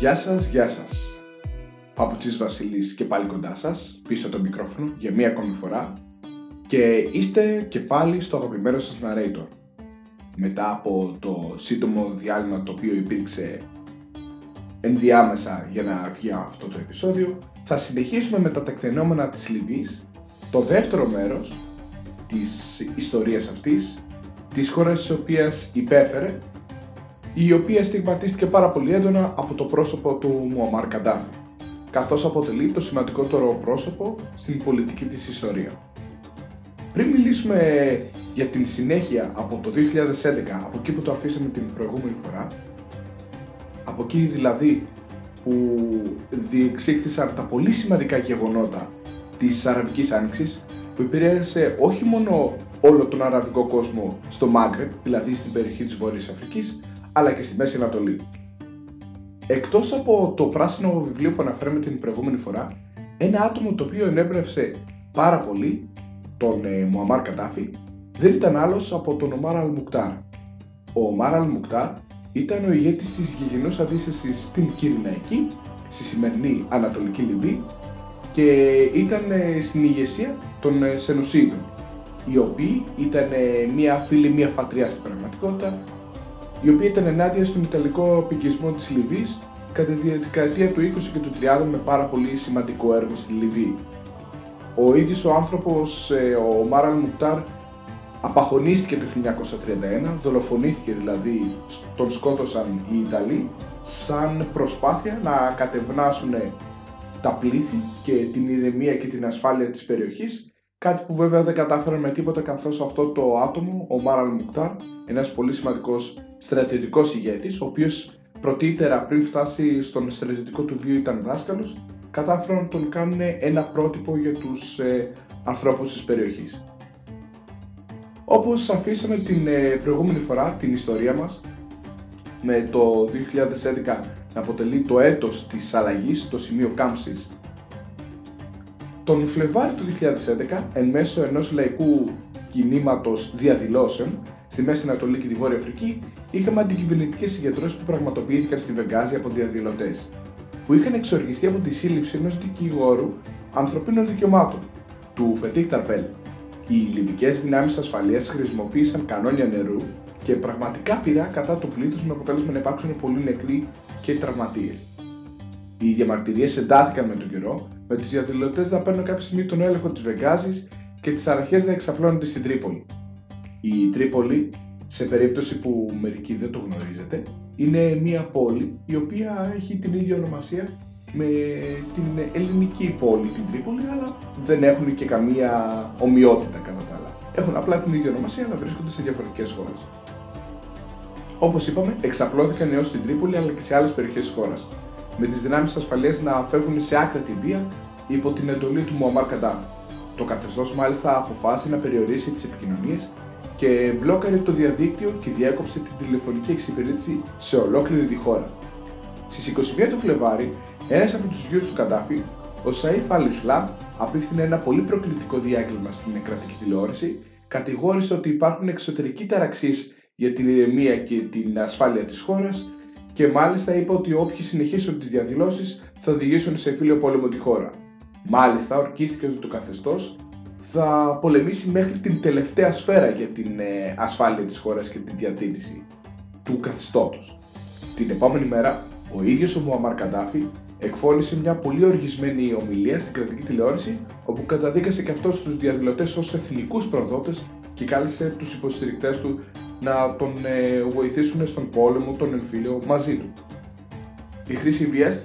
Γεια σας, γεια σας. Παπουτσής Βασιλής και πάλι κοντά σας, πίσω το μικρόφωνο για μία ακόμη φορά και είστε και πάλι στο αγαπημένο σας narrator. Μετά από το σύντομο διάλειμμα το οποίο υπήρξε ενδιάμεσα για να βγει αυτό το επεισόδιο, θα συνεχίσουμε με τα τεκτενόμενα της Λιβύης, το δεύτερο μέρος της ιστορίας αυτής, της χώρας της οποίας υπέφερε η οποία στιγματίστηκε πάρα πολύ έντονα από το πρόσωπο του Μουαμάρ Καντάφη, καθώς αποτελεί το σημαντικότερο πρόσωπο στην πολιτική της ιστορία. Πριν μιλήσουμε για την συνέχεια από το 2011, από εκεί που το αφήσαμε την προηγούμενη φορά, από εκεί δηλαδή που διεξήχθησαν τα πολύ σημαντικά γεγονότα της Αραβικής Άνοιξης, που επηρέασε όχι μόνο όλο τον αραβικό κόσμο στο Μάγκρεπ, δηλαδή στην περιοχή της Βόρειας Αφρικής, αλλά και στη Μέση Ανατολή. Εκτός από το πράσινο βιβλίο που αναφέραμε την προηγούμενη φορά, ένα άτομο το οποίο ενέπνευσε πάρα πολύ τον ε, Μουαμάρ Κατάφη δεν ήταν άλλος από τον Ομάρ Αλμουκτάρ. Ο Ομάρ Αλμουκτάρ ήταν ο ηγέτης της γηγενούς αντίστασης στην Κυριναϊκή, στη σημερινή Ανατολική Λιβύη και ήταν ε, στην ηγεσία των ε, Σενουσίδων, οι οποίοι ήταν ε, μία φίλη, μία φατριά στην πραγματικότητα η οποία ήταν ενάντια στον Ιταλικό πικισμό της Λιβύης κατά τη δεκαετία του 20 και του 30 με πάρα πολύ σημαντικό έργο στη Λιβύη. Ο ίδιος ο άνθρωπος, ε, ο Μάραλ Μουκτάρ, απαχωνίστηκε το 1931, δολοφονήθηκε δηλαδή, τον σκότωσαν οι Ιταλοί, σαν προσπάθεια να κατευνάσουν τα πλήθη και την ηρεμία και την ασφάλεια της περιοχής Κάτι που βέβαια δεν κατάφεραν με τίποτα καθώς αυτό το άτομο, ο Μάραλ Μουκτάρ, ένας πολύ σημαντικός στρατιωτικός ηγέτης, ο οποίος πρωτήτερα πριν φτάσει στον στρατιωτικό του βίο ήταν δάσκαλος, κατάφεραν να τον κάνουν ένα πρότυπο για τους ε, ανθρώπους της περιοχής. Όπως αφήσαμε την ε, προηγούμενη φορά την ιστορία μας, με το 2011 να αποτελεί το έτος της αλλαγής, το σημείο κάμψης τον Φλεβάρι του 2011, εν μέσω ενός λαϊκού κινήματος διαδηλώσεων στη Μέση Ανατολή και τη Βόρεια Αφρική, είχαμε αντικυβερνητικές συγκεντρώσεις που πραγματοποιήθηκαν στη Βεγγάζη από διαδηλωτές, που είχαν εξοργιστεί από τη σύλληψη ενός δικηγόρου ανθρωπίνων δικαιωμάτων, του Φετίχ Ταρπέλ. Οι Λιβικές δυνάμεις ασφαλείας χρησιμοποίησαν κανόνια νερού και πραγματικά πειρά κατά του πλήθους με αποτέλεσμα να υπάρξουν πολλοί νεκροί και τραυματίες. Οι διαμαρτυρίες εντάθηκαν με τον καιρό, με τους διαδηλωτές να παίρνουν κάποια στιγμή τον έλεγχο της Βεγγάζης και τις αρχέ να εξαπλώνονται στην Τρίπολη. Η Τρίπολη, σε περίπτωση που μερικοί δεν το γνωρίζετε, είναι μια πόλη η οποία έχει την ίδια ονομασία με την ελληνική πόλη την Τρίπολη, αλλά δεν έχουν και καμία ομοιότητα κατά τα άλλα. Έχουν απλά την ίδια ονομασία, αλλά βρίσκονται σε διαφορετικές χώρες. Όπως είπαμε, εξαπλώθηκαν έως στην Τρίπολη αλλά και σε άλλες περιοχές της χώρας με τις δυνάμεις ασφαλείας να φεύγουν σε άκρα τη βία υπό την εντολή του Μουαμάρ Καντάφ. Το καθεστώς μάλιστα αποφάσισε να περιορίσει τις επικοινωνίες και μπλόκαρε το διαδίκτυο και διέκοψε την τηλεφωνική εξυπηρέτηση σε ολόκληρη τη χώρα. Στις 21 του Φλεβάρι, ένας από τους γιους του Καντάφη, ο Σαΐφ Αλ Ισλάμ, απίφθινε ένα πολύ προκλητικό διάγγελμα στην κρατική τηλεόραση, κατηγόρησε ότι υπάρχουν εξωτερικοί ταραξίε για την ηρεμία και την ασφάλεια της χώρας και μάλιστα είπε ότι όποιοι συνεχίσουν τις διαδηλώσεις θα οδηγήσουν σε φίλιο πόλεμο τη χώρα. Μάλιστα, ορκίστηκε ότι το καθεστώς θα πολεμήσει μέχρι την τελευταία σφαίρα για την ε, ασφάλεια της χώρας και τη διατήρηση του καθεστώτος. Την επόμενη μέρα, ο ίδιος ο Μουαμάρ Καντάφη εκφώνησε μια πολύ οργισμένη ομιλία στην κρατική τηλεόραση όπου καταδίκασε και αυτός τους διαδηλωτές ως εθνικούς προδότες και κάλεσε τους υποστηρικτές του να τον ε, βοηθήσουν στον πόλεμο, τον εμφύλιο μαζί του. Η χρήση βίας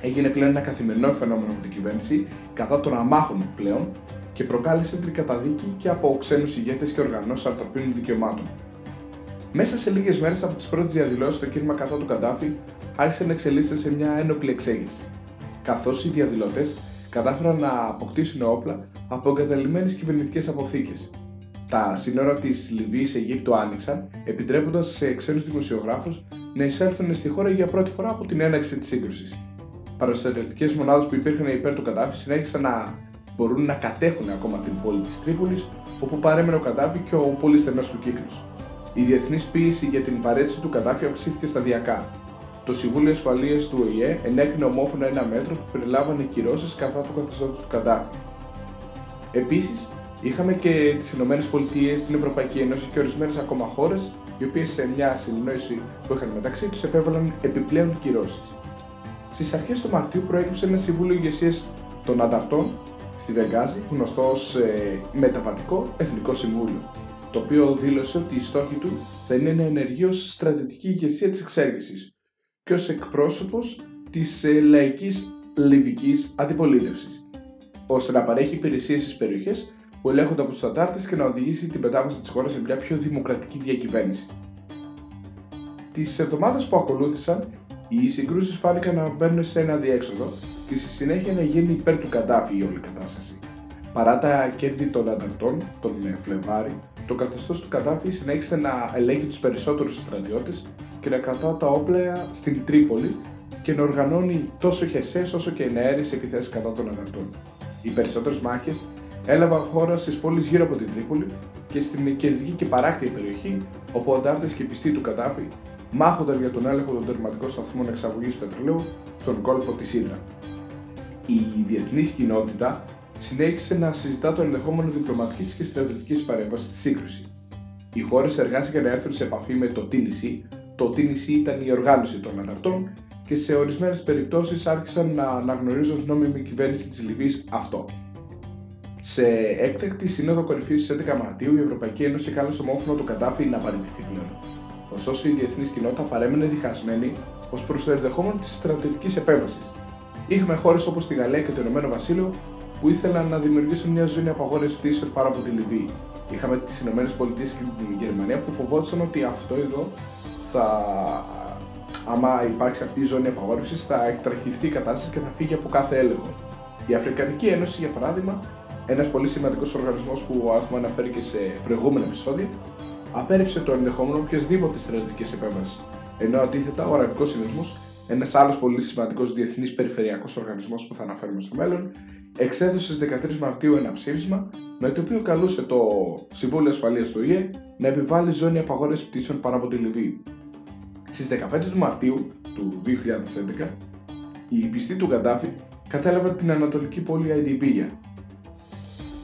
έγινε πλέον ένα καθημερινό φαινόμενο με την κυβέρνηση κατά των αμάχων πλέον και προκάλεσε την καταδίκη και από ξένους ηγέτες και οργανώσεις ανθρωπίνων δικαιωμάτων. Μέσα σε λίγες μέρες από τις πρώτες διαδηλώσεις, το κίνημα κατά του Καντάφη άρχισε να εξελίσσεται σε μια ένοπλη εξέγερση. Καθώς οι διαδηλωτές κατάφεραν να αποκτήσουν όπλα από εγκαταλειμμένες κυβερνητικές αποθήκες, τα σύνορα της Λιβύης Αιγύπτου άνοιξαν, επιτρέποντας σε ξένους δημοσιογράφους να εισέλθουν στη χώρα για πρώτη φορά από την έναξη της σύγκρουσης. Παραστατευτικές μονάδες που υπήρχαν υπέρ του Καντάφη συνέχισαν να μπορούν να κατέχουν ακόμα την πόλη της Τρίπολης, όπου παρέμενε ο Καντάφη και ο πολύ στενός του κύκλος. Η διεθνής πίεση για την παρέτηση του Καντάφη αυξήθηκε σταδιακά. το Συμβούλιο Ασφαλείας του ΟΗΕ ενέκρινε ομόφωνα ένα μέτρο που περιλάμβανε κυρώσεις κατά του καθεστώτος του Καντάφη. Επίσης, είχαμε και τις ΗΠΑ, την Ευρωπαϊκή Ένωση και ορισμένες ακόμα χώρες, οι οποίες σε μια συνεννόηση που είχαν μεταξύ τους επέβαλαν επιπλέον κυρώσεις. Στις αρχές του Μαρτίου προέκυψε ένα Συμβούλιο Ηγεσίας των Ανταρτών στη Βεγγάζη, γνωστό ως ε, Μεταβατικό Εθνικό Συμβούλιο, το οποίο δήλωσε ότι η στόχη του θα είναι να ενεργεί ω στρατιωτική ηγεσία της εξέργησης και ως εκπρόσωπος της ε, λαϊκής λιβικής αντιπολίτευσης, ώστε να παρέχει υπηρεσίες στις περιοχές που ελέγχονται από τους αντάρτες και να οδηγήσει την μετάβαση της χώρας σε μια πιο δημοκρατική διακυβέρνηση. Τις εβδομάδες που ακολούθησαν, οι συγκρούσεις φάνηκαν να μπαίνουν σε ένα διέξοδο και στη συνέχεια να γίνει υπέρ του Καντάφη η όλη κατάσταση. Παρά τα κέρδη των ανταρτών, τον Φλεβάρη, το καθεστώς του Καντάφη συνέχισε να ελέγχει τους περισσότερους στρατιώτες και να κρατά τα όπλα στην Τρίπολη και να οργανώνει τόσο χερσαίε όσο και ενέργειε επιθέσεις κατά των ανταρτών. Οι περισσότερες μάχες έλαβαν χώρα στις πόλεις γύρω από την Τρίπολη και στην κεντρική και παράκτια περιοχή, όπου ο αντάρτε και πιστοί του Καντάφη μάχονταν για τον έλεγχο των τερματικών σταθμών εξαγωγής πετρελαίου στον κόλπο της Ήδρα. Η διεθνής κοινότητα συνέχισε να συζητά το ενδεχόμενο διπλωματικής και στρατιωτικής παρέμβασης στη σύγκρουση. Οι χώρες εργάστηκαν να έρθουν σε επαφή με το TNC. Το TNC ήταν η οργάνωση των ανταρτών και σε ορισμένες περιπτώσεις άρχισαν να αναγνωρίζουν νόμιμη κυβέρνηση της Λιβύης αυτό. Σε έκτακτη σύνοδο κορυφής στις 11 Μαρτίου, η Ευρωπαϊκή Ένωση κάλεσε ομόφωνα το Καντάφη να παραιτηθεί πλέον. Ωστόσο, η διεθνής κοινότητα παρέμεινε διχασμένη ως προς το ενδεχόμενο της στρατιωτικής επέμβασης. Είχαμε χώρες όπως τη Γαλλία και το Ηνωμένο Βασίλειο που ήθελαν να δημιουργήσουν μια ζώνη απαγόρευσης πτήσεων πάνω από τη Λιβύη. Είχαμε τις ΗΠΑ και την Γερμανία που φοβόντουσαν ότι αυτό εδώ θα. Άμα υπάρξει αυτή η ζώνη απαγόρευσης, θα εκτραχυνθεί η κατάσταση και θα φύγει από κάθε έλεγχο. Η Αφρικανική Ένωση, για παράδειγμα, ένας πολύ σημαντικός οργανισμός που έχουμε αναφέρει και σε προηγούμενα επεισόδια, απέρριψε το ενδεχόμενο οποιασδήποτε στρατιωτική επέμβαση. Ενώ αντίθετα, ο Αραβικός Συνδεσμό, ένας άλλος πολύ σημαντικός διεθνής περιφερειακός οργανισμός που θα αναφέρουμε στο μέλλον, εξέδωσε στις 13 Μαρτίου ένα ψήφισμα με το οποίο καλούσε το Συμβούλιο Ασφαλείας του ΙΕ να επιβάλλει ζώνη απαγόρευσης πτήσεων πάνω από τη Λιβύη. Στις 15 του Μαρτίου του 2011, οι πιστοί του Γκαντάφη κατέλαβαν την ανατολική πόλη Αϊντιμπίγια,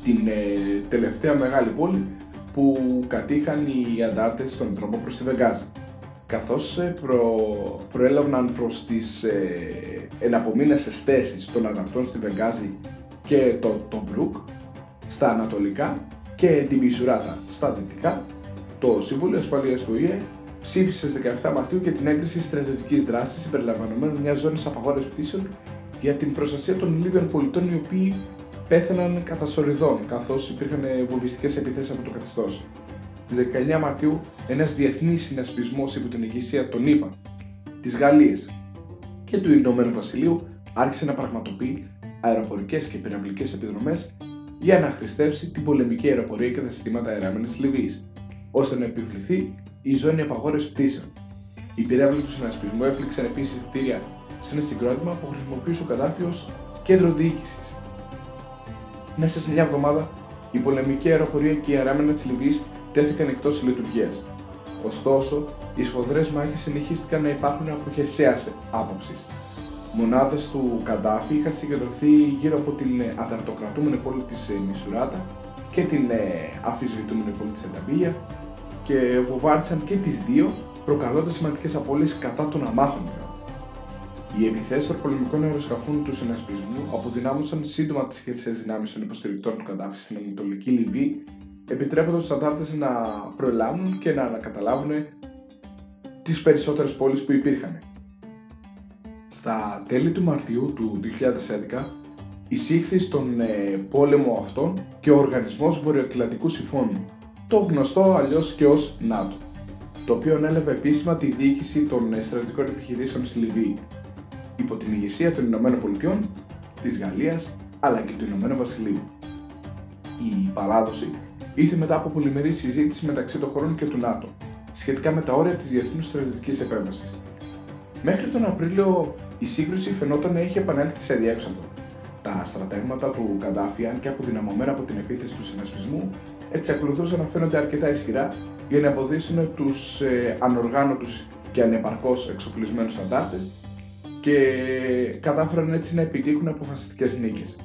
την ε, τελευταία μεγάλη πόλη που κατήχαν οι αντάρτες στον τρόπο προς τη Βεγγάζη καθώς ε, προ... προέλαβαν προς τις ε, εναπομείνασες θέσεις των ανταρτών στη Βεγγάζη και το, το Μπρουκ στα ανατολικά και τη Μισουράτα στα δυτικά, το Συμβούλιο Ασφαλείας του ΙΕ ψήφισε στις 17 Μαρτίου για την έγκριση στρατιωτικής δράσης συμπεριλαμβανομένου μιας ζώνης απαγόρευσης πτήσεων για την προστασία των Λίβιων πολιτών οι οποίοι πέθαναν κατά σοριδών, καθώς υπήρχαν βομβιστικές επιθέσεις από το καθεστώς. Στις 19 Μαρτίου, ένας διεθνής συνασπισμός υπό την ηγεσία των ΗΠΑ, της Γαλλίας και του Ηνωμένου Βασιλείου άρχισε να πραγματοποιεί αεροπορικές και πυραυλικές επιδρομές για να χρηστεύσει την πολεμική αεροπορία και τα συστήματα αεραμένα της Λιβύης, ώστε να επιβληθεί η ζώνη απαγόρευσης πτήσεων. Οι πυράβλοι του συνασπισμού έπληξαν επίσης κτίρια σε ένα συγκρότημα που χρησιμοποιούσε ο Καντάφη ως κέντρο διοίκησης μέσα σε μια εβδομάδα, η πολεμική αεροπορία και η αεράμενα της Λιβύης τέθηκαν εκτός λειτουργίας. Ωστόσο, οι σφοδρές μάχες συνεχίστηκαν να υπάρχουν από χερσαίας άποψης. Μονάδες του Καντάφη είχαν συγκεντρωθεί γύρω από την αταρτοκρατούμενη πόλη της Μισουράτα και την ε, αφισβητούμενη πόλη της Ενταμπία και βοβάρισαν και τις δύο, προκαλώντας σημαντικές απώλειες κατά των αμάχων οι επιθέσεις των πολεμικών αεροσκαφών του συνασπισμού αποδυνάμωσαν σύντομα τις χερσαίες δυνάμεις των υποστηρικτών του Καντάφη στην Ανατολική Λιβύη, επιτρέποντας του αντάρτες να προελάμβουν και να ανακαταλάβουν τις περισσότερες πόλεις που υπήρχαν. Στα τέλη του Μαρτίου του 2011 εισήχθη στον ε, πόλεμο αυτόν και ο Οργανισμός Βορειοατλαντικού Συμφώνου, το γνωστό αλλιώς και ως ΝΑΤΟ, το οποίο ανέλαβε επίσημα τη διοίκηση των ε, στρατιωτικών επιχειρήσεων στη Λιβύη υπό την ηγεσία των Ηνωμένων Πολιτειών, της Γαλλίας αλλά και του Ηνωμένου Βασιλείου. Η παράδοση ήρθε μετά από πολυμερή συζήτηση μεταξύ των χωρών και του ΝΑΤΟ σχετικά με τα όρια της διεθνούς στρατιωτικής επέμβασης. Μέχρι τον Απρίλιο η σύγκρουση φαινόταν να έχει επανέλθει σε διέξοδο. Τα στρατεύματα του Καντάφη, αν και αποδυναμωμένα από την επίθεση του συνασπισμού, εξακολουθούσαν να φαίνονται αρκετά ισχυρά για να εμποδίσουν τους ε, ανοργάνωτους και ανεπαρκώς εξοπλισμένους αντάρτες και κατάφεραν έτσι να επιτύχουν αποφασιστικές νίκες.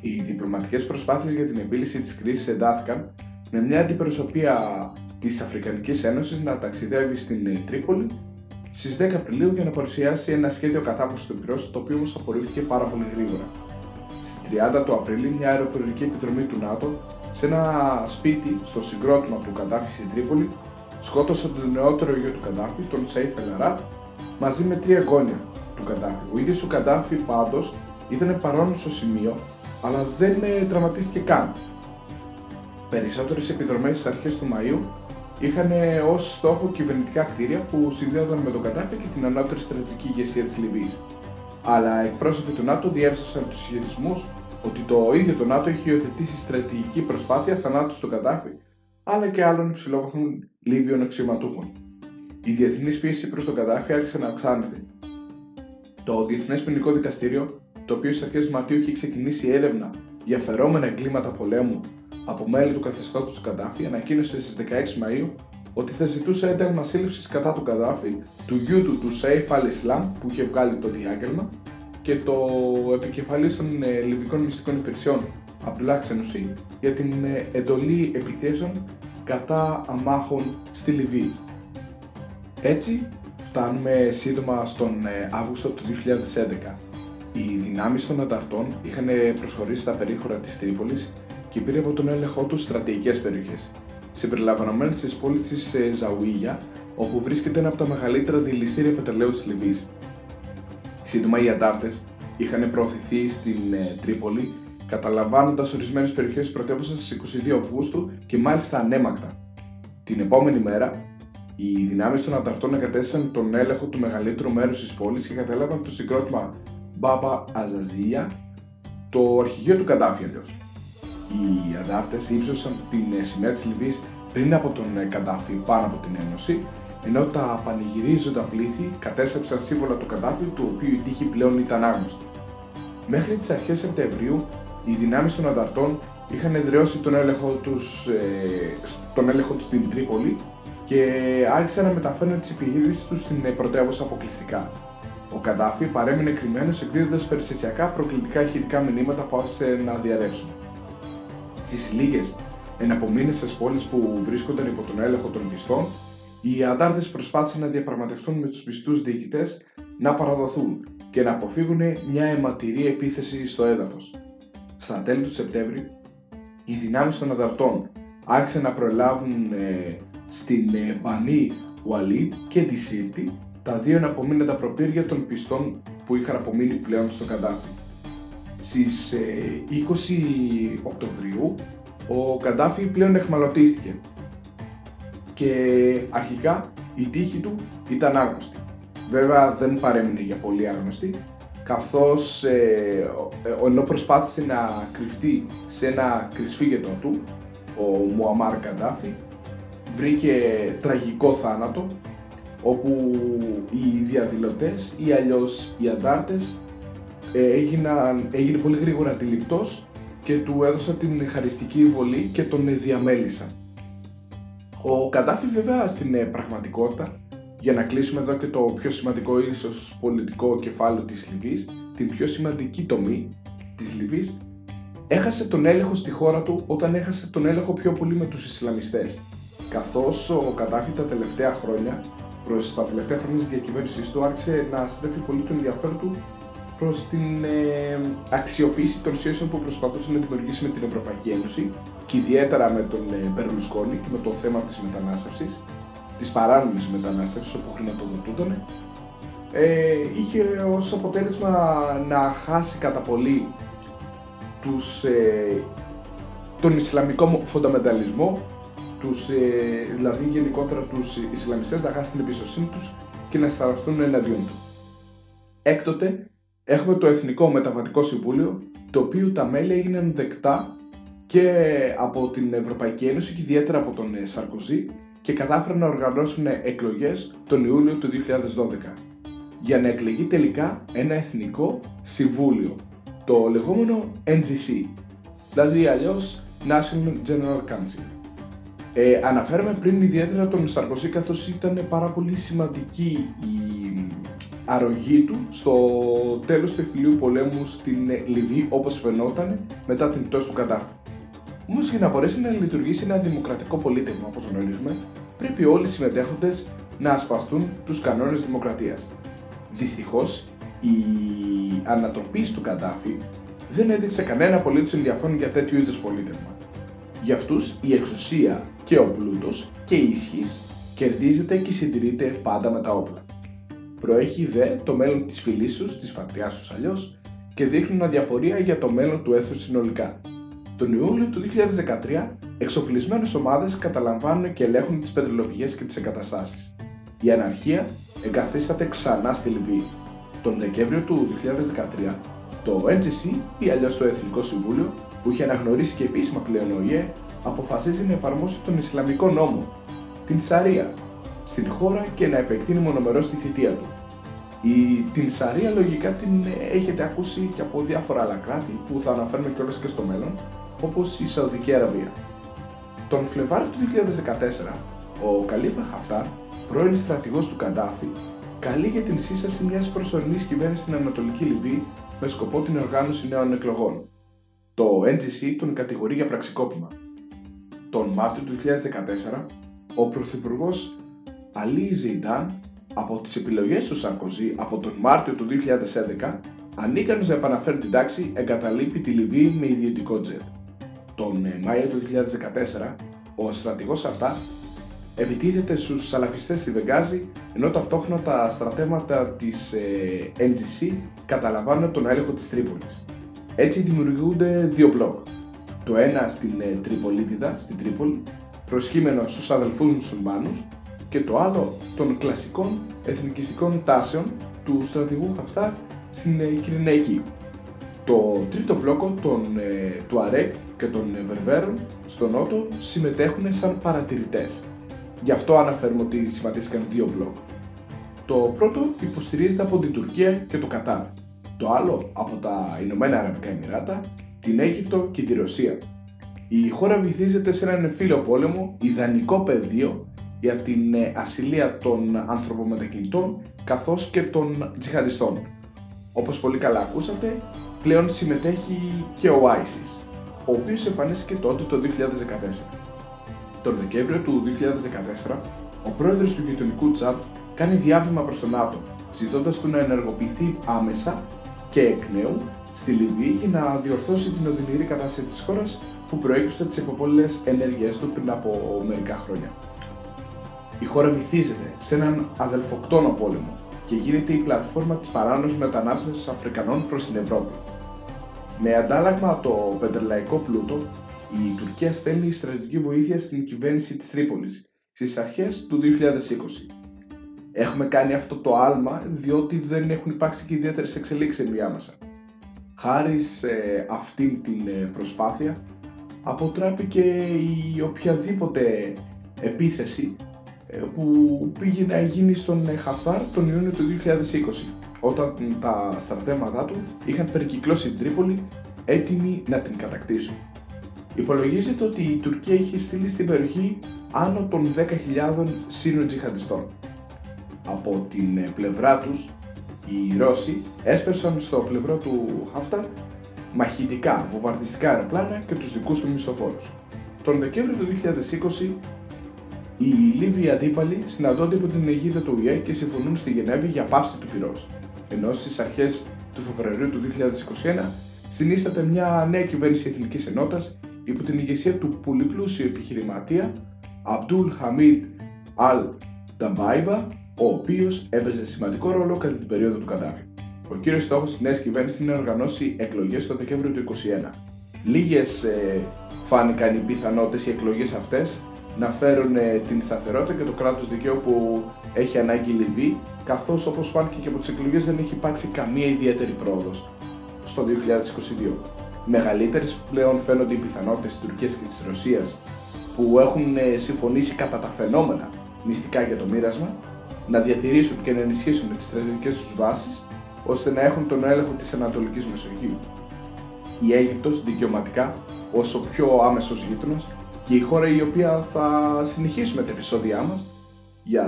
Οι διπλωματικές προσπάθειες για την επίλυση της κρίσης εντάθηκαν με μια αντιπροσωπεία της Αφρικανικής Ένωσης να ταξιδεύει στην Τρίπολη στις 10 Απριλίου για να παρουσιάσει ένα σχέδιο κατάπαυσης του πυρός το οποίο όμως απορρίφθηκε πάρα πολύ γρήγορα. Στη 30 του Απριλίου μια αεροπορική επιδρομή του ΝΑΤΟ σε ένα σπίτι στο συγκρότημα του Καντάφη στην Τρίπολη σκότωσε τον νεότερο γιο του Καντάφη, τον Σέιφ Ελαρά, μαζί με τρία γόνια του Καντάφη. Ο ίδιος ο Καντάφη πάντως ήταν παρόν στο σημείο, αλλά δεν ε, τραυματίστηκε καν. Περισσότερες επιδρομές στις αρχές του Μαΐου είχαν ε, ως στόχο κυβερνητικά κτίρια που συνδέονταν με τον Καντάφη και την ανώτερη στρατιωτική ηγεσία της Λιβύης. Αλλά εκπρόσωποι του ΝΑΤΟ διέψευσαν τους ισχυρισμού ότι το ίδιο το ΝΑΤΟ είχε υιοθετήσει στρατηγική προσπάθεια θανάτου στον Καντάφη, αλλά και άλλων υψηλόβαθμων Λίβιων αξιωματούχων. Η διεθνής πίεση προς τον Καντάφη άρχισε να αυξάνεται. Το Διεθνές Ποινικό Δικαστήριο, το οποίο στις αρχές Μαρτίου είχε ξεκινήσει έρευνα για φερόμενα εγκλήματα πολέμου από μέλη του καθεστώτος του Καντάφη, ανακοίνωσε στις 16 Μαου ότι θα ζητούσε ένταλμα σύλληψης κατά του Καντάφη, του γιού του του Σέιφ Αλ Ισλάμ που είχε βγάλει το διάγγελμα και το επικεφαλής των ε, Λιβικών Μυστικών Υπηρεσιών Αμπντουλάχ Σενουσί για την ε, εντολή επιθέσεων κατά αμάχων στη Λιβύη. Έτσι, φτάνουμε σύντομα στον ε, Αύγουστο του 2011. Οι δυνάμεις των ανταρτών είχαν προχωρήσει στα περίχωρα της Τρίπολης και πήραν υπό τον έλεγχό τους στρατηγικές περιοχές, συμπεριλαμβανομένες της πόλης της Ζαουίγια, όπου βρίσκεται ένα από τα μεγαλύτερα δηληστήρια πετρελαίου της Λιβύης. Σύντομα οι αντάρτες είχαν προωθηθεί στην ε, Τρίπολη, καταλαμβάνοντας ορισμένες περιοχές τη πρωτεύουσας στις 22 Αυγούστου και μάλιστα ανέμακτα. Την επόμενη μέρα, οι δυνάμεις των ανταρτών εγκατέστησαν τον έλεγχο του μεγαλύτερου μέρους της πόλης και κατέλαβαν το συγκρότημα Μπάμπα Αζαζία, το αρχηγείο του Καντάφη αλλιώς. Οι αντάρτες ύψωσαν την ε, σημαία της Λιβύης πριν από τον ε, Καντάφη πάνω από την Ένωση ενώ τα πανηγυρίζοντα πλήθη κατέστρεψαν σύμβολα του Καντάφη, του οποίου η τύχη πλέον ήταν άγνωστη. Μέχρι τις αρχές Σεπτεμβρίου, οι δυνάμεις των ανταρτών είχαν εδραιώσει τον έλεγχο τους ε, έλεγχο τους στην Τρίπολη και άρχισαν να μεταφέρουν τις επιχειρήσει τους στην ε, πρωτεύουσα αποκλειστικά. Ο Καντάφη παρέμεινε κρυμμένος εκδίδοντας περιστασιακά προκλητικά ηχητικά μηνύματα που άφησε να διαρρεύσουν. Στις λίγες εναπομείνε πόλεις που βρίσκονταν υπό τον έλεγχο των πιστών, οι αντάρτες προσπάθησαν να διαπραγματευτούν με τους πιστούς διοικητές να παραδοθούν και να αποφύγουν μια αιματηρή επίθεση στο έδαφος. Στα τέλη του Σεπτέμβρη, οι δυνάμεις των ανταρτών άρχισαν να προλάβουν ε, στην ε, Μπανί Ουαλίτ και τη Σύρτη τα δύο εναπομείνοντα προπήρια των πιστών που είχαν απομείνει πλέον στο Καντάφι. Στις 20 ε, Οκτωβρίου ο Καντάφη πλέον εχμαλωτίστηκε και αρχικά η τύχη του ήταν άγνωστη. Βέβαια δεν παρέμεινε για πολύ άγνωστη, καθώς ε, ε, ενώ προσπάθησε να κρυφτεί σε ένα κρυσφύγετο του, ο Μουαμάρ Καντάφη, βρήκε τραγικό θάνατο, όπου οι διαδηλωτές ή αλλιώς οι αντάρτες ε, έγιναν, έγινε πολύ γρήγορα αντιληπτός και του έδωσαν την χαριστική βολή και τον διαμέλησαν. Ο Καντάφη βέβαια στην ε, πραγματικότητα, για να κλείσουμε εδώ και το πιο σημαντικό ίσως πολιτικό κεφάλαιο της Λιβύης, την πιο σημαντική τομή της Λιβύης, έχασε τον έλεγχο στη χώρα του όταν έχασε τον έλεγχο πιο πολύ με τους Ισλαμιστές. Καθώς ο Καντάφη τα τελευταία χρόνια, προς τα τελευταία χρόνια της διακυβέρνησης του, άρχισε να στρέφει πολύ τον ενδιαφέρον του προς την ε, αξιοποίηση των σχέσεων που προσπαθούσε να δημιουργήσει με την Ευρωπαϊκή Ένωση και ιδιαίτερα με τον ε, Μπερλουσκόνη και με το θέμα της μετανάστευσης, της παράνομης μετανάστευσης όπου χρηματοδοτούνταν, ε, είχε ως αποτέλεσμα να χάσει κατά πολύ τους, ε, τον Ισλαμικό φονταμενταλισμό, τους, ε, δηλαδή γενικότερα τους Ισλαμιστές να χάσει την εμπιστοσύνη τους και να σταραφτούν εναντίον του. Έκτοτε έχουμε το Εθνικό Μεταβατικό Συμβούλιο, το οποίο τα μέλη έγιναν δεκτά και από την Ευρωπαϊκή Ένωση και ιδιαίτερα από τον ε, Σαρκοζή και κατάφεραν να οργανώσουν εκλογές τον Ιούλιο του 2012 για να εκλεγεί τελικά ένα Εθνικό Συμβούλιο, το λεγόμενο NGC, δηλαδή αλλιώς National General Council. Ε, αναφέραμε πριν ιδιαίτερα τον Σαρκοσί καθώς ήταν πάρα πολύ σημαντική η αρρωγή του στο τέλος του εφηλίου πολέμου στην Λιβύη όπως φαινόταν μετά την πτώση του Καντάφη. Όμως για να μπορέσει να λειτουργήσει ένα δημοκρατικό πολίτευμα όπως γνωρίζουμε, πρέπει όλοι οι συμμετέχοντες να ασπαστούν τους κανόνες δημοκρατίας. Δυστυχώς, η ανατροπή του Καντάφη δεν έδειξε κανένα απολύτως ενδιαφέρον για τέτοιου είδους πολίτευμα. Για αυτούς η εξουσία και ο πλούτος και η ισχύς κερδίζεται και συντηρείται πάντα με τα όπλα. Προέχει δε το μέλλον της φυλής τους, της φατριάς τους αλλιώς, και δείχνουν αδιαφορία για το μέλλον του έθνους συνολικά. Τον Ιούλιο του 2013, εξοπλισμένες ομάδες καταλαμβάνουν και ελέγχουν τις πετρελαιοπηγέ και τις εγκαταστάσεις. Η αναρχία εγκαθίσταται ξανά στη Λιβύη. Τον Δεκέμβριο του 2013, το NGC ή αλλιώς το Εθνικό Συμβούλιο, που είχε αναγνωρίσει και επίσημα πλέον ο ΙΕ, αποφασίζει να εφαρμόσει τον Ισλαμικό νόμο, την Σαρία, στην χώρα και να επεκτείνει μονομερό τη θητεία του. Η, την Σαρία λογικά την έχετε ακούσει και από διάφορα άλλα κράτη που θα αναφέρουμε κιόλας και στο μέλλον, όπως η Σαουδική Αραβία. Τον Φλεβάριο του 2014, ο Καλίφα Χαφτάρ, πρώην στρατηγός του Καντάφη, καλεί για την σύσταση μιας προσωρινής κυβέρνησης στην Ανατολική Λιβύη με σκοπό την οργάνωση νέων εκλογών. Το NGC τον κατηγορεί για πραξικόπημα. Τον Μάρτιο του 2014, ο Πρωθυπουργός Αλή Ζεϊντάν από τις επιλογές του Σαρκοζή από τον Μάρτιο του 2011, ανίκανος να επαναφέρει την τάξη, εγκαταλείπει τη Λιβύη με ιδιωτικό τζετ. Τον ε, Μάιο του 2014, ο στρατηγός αυτά επιτίθεται στους σαλαφιστές στη Βεγγάζη, ενώ ταυτόχρονα τα στρατεύματα της ε, NGC καταλαμβάνουν τον έλεγχο της Τρίπολης. Έτσι δημιουργούνται δύο μπλοκ. Το ένα στην ε, Τριπολίτιδα, στην Τρίπολη, προσχήμενο στους αδελφούς μουσουλμάνους και το άλλο των κλασικών εθνικιστικών τάσεων του στρατηγού Χαφτάρ στην ε, Κυριναϊκή. Το τρίτο μπλόκο των, ε, του ΑΡΕΚ και των Βερβέρων στο Νότο συμμετέχουν σαν παρατηρητές. Γι' αυτό αναφέρουμε ότι σχηματίστηκαν δύο μπλοκ. Το πρώτο υποστηρίζεται από την Τουρκία και το Κατάρ. Το άλλο από τα Ηνωμένα Αραβικά Εμμυράτα, την Αίγυπτο και τη Ρωσία. Η χώρα βυθίζεται σε έναν εμφύλιο πόλεμο, ιδανικό πεδίο για την ε, ασυλία των ανθρωπομετακινητών καθώς και των τζιχαντιστών. Όπως πολύ καλά ακούσατε, πλέον συμμετέχει και ο ISIS, ο οποίος εμφανίστηκε τότε το 2014. Τον Δεκέμβριο του 2014, ο πρόεδρος του γειτονικού Τσάτ κάνει διάβημα προς τον ΝΑΤΟ, ζητώντας του να ενεργοποιηθεί άμεσα και εκ νέου στη Λιβύη για να διορθώσει την οδυνηρή κατάσταση της χώρας που προέκυψε τις υποπόλες ενέργειές του πριν από μερικά χρόνια. Η χώρα βυθίζεται σε έναν αδελφοκτόνο πόλεμο και γίνεται η πλατφόρμα της παράνομης μετανάστευσης Αφρικανών προς την Ευρώπη. Με αντάλλαγμα το πετρελαϊκό πλούτο, η Τουρκία στέλνει στρατιωτική βοήθεια στην κυβέρνηση της Τρίπολης στις αρχές του 2020. Έχουμε κάνει αυτό το άλμα διότι δεν έχουν υπάρξει και ιδιαίτερες εξελίξεις ενδιάμεσα. Χάρη σε αυτήν την ε, προσπάθεια αποτράπηκε η οποιαδήποτε επίθεση ε, που πήγε να γίνει στον Χαφτάρ τον Ιούνιο του 2020 όταν τα στρατεύματά του είχαν περικυκλώσει την Τρίπολη έτοιμοι να την κατακτήσουν. Υπολογίζεται ότι η Τουρκία είχε στείλει στην περιοχή άνω των 10.000 Σύνων τζιχαντιστών. Από την ε, πλευρά τους, οι Ρώσοι έσπευσαν στο πλευρό του Χαφτάρ μαχητικά, βομβαρδιστικά αεροπλάνα και τους δικούς του μισθοφόρους. Τον Δεκέμβριο του 2020 οι Λίβοι αντίπαλοι συναντώνται υπό την αιγίδα του ΟΗΕ και συμφωνούν στη Γενέβη για πάυση του πυρός. Ενώ στις αρχές του Φεβρουαρίου του 2021 συνίσταται μια νέα κυβέρνηση Εθνικής Ενότητας υπό την ηγεσία του πολυπλούσιου επιχειρηματία Αμπτούλ Χαμίντ Αλ Νταμπάιβα, ο οποίος έπαιζε σημαντικό ρόλο κατά την περίοδο του Καντάφη. Ο κύριος στόχος της νέας κυβέρνησης είναι να οργανώσει εκλογές το Δεκέμβριο του 2021. Λίγες ε, φάνηκαν οι πιθανότητες οι εκλογές αυτές να φέρουν ε, την σταθερότητα και το κράτος δικαίου που έχει ανάγκη η Λιβύη, καθώς όπως φάνηκε και από τις εκλογές δεν έχει υπάρξει καμία ιδιαίτερη πρόοδος στο 2022. Μεγαλύτερες πλέον φαίνονται οι πιθανότητες της Τουρκίας και της Ρωσίας που έχουν ε, συμφωνήσει κατά τα φαινόμενα μυστικά για το μοίρασμα, να διατηρήσουν και να ενισχύσουν τις στρατιωτικές τους βάσεις ώστε να έχουν τον έλεγχο της Ανατολικής Μεσογείου. Η Αίγυπτος δικαιωματικά, όσο πιο άμεσος γείτονας, και η χώρα η οποία θα συνεχίσουμε τα επεισόδια μας για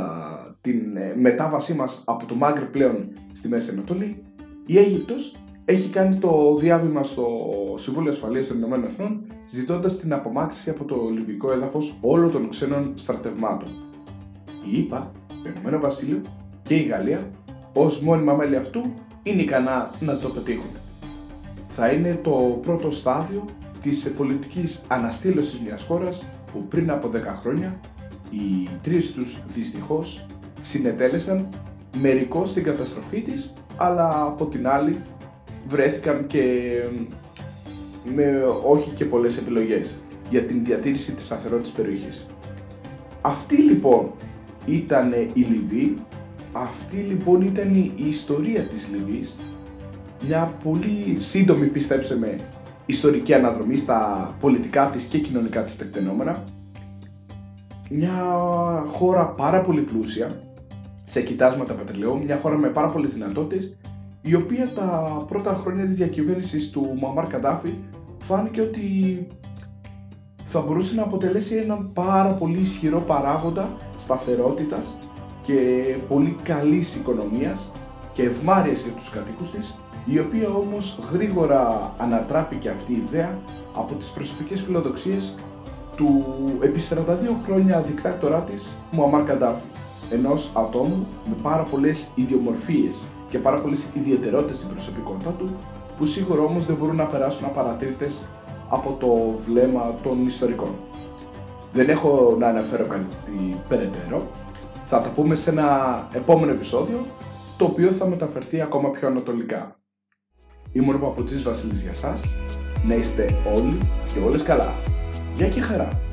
την ε, μετάβασή μας από το Μάγκρ πλέον στη Μέση Ανατολή, η Αίγυπτος έχει κάνει το διάβημα στο Συμβούλιο Ασφαλείας των Ηνωμένων Εθνών ζητώντας την απομάκρυση από το λιβικό έδαφος όλων των ξένων στρατευμάτων. Η ΙΠΑ, το Ηνωμένο Βασίλειο και η Γαλλία ως μόνιμα μέλη αυτού είναι ικανά να το πετύχουν. Θα είναι το πρώτο στάδιο της πολιτικής αναστήλωσης μιας χώρας που πριν από 10 χρόνια οι τρεις τους δυστυχώς συνετέλεσαν μερικώς στην καταστροφή της αλλά από την άλλη βρέθηκαν και με όχι και πολλές επιλογές για την διατήρηση της σταθερότητας περιοχής. Αυτή λοιπόν ήταν η Λιβύη, αυτή λοιπόν ήταν η ιστορία της Λιβύης, μια πολύ σύντομη πιστέψε με ιστορική αναδρομή στα πολιτικά της και κοινωνικά της τεκτενόμενα, μια χώρα πάρα πολύ πλούσια σε κοιτάσματα πετρελαίου, μια χώρα με πάρα πολλές δυνατότητες η οποία τα πρώτα χρόνια της διακυβέρνησης του Μαμάρ Καντάφη φάνηκε ότι θα μπορούσε να αποτελέσει έναν πάρα πολύ ισχυρό παράγοντα σταθερότητας και πολύ καλής οικονομίας και ευμάρειας για τους κατοίκους της, η οποία όμως γρήγορα ανατράπηκε αυτή η ιδέα από τις προσωπικές φιλοδοξίες του επί 42 χρόνια δικτάτορά της Μουαμάρ Καντάφη, ενός ατόμου με πάρα πολλές ιδιομορφίες και πάρα πολλές ιδιαιτερότητες στην προσωπικότητά του, που σίγουρα όμως δεν μπορούν να περάσουν απαρατήρητες από το βλέμμα των ιστορικών. Δεν έχω να αναφέρω κάτι περαιτέρω. Θα τα πούμε σε ένα επόμενο επεισόδιο, το οποίο θα μεταφερθεί ακόμα πιο ανατολικά. Ήμουν ο Παπουτσής Βασίλης για σας. Να είστε όλοι και όλες καλά. Γεια και χαρά!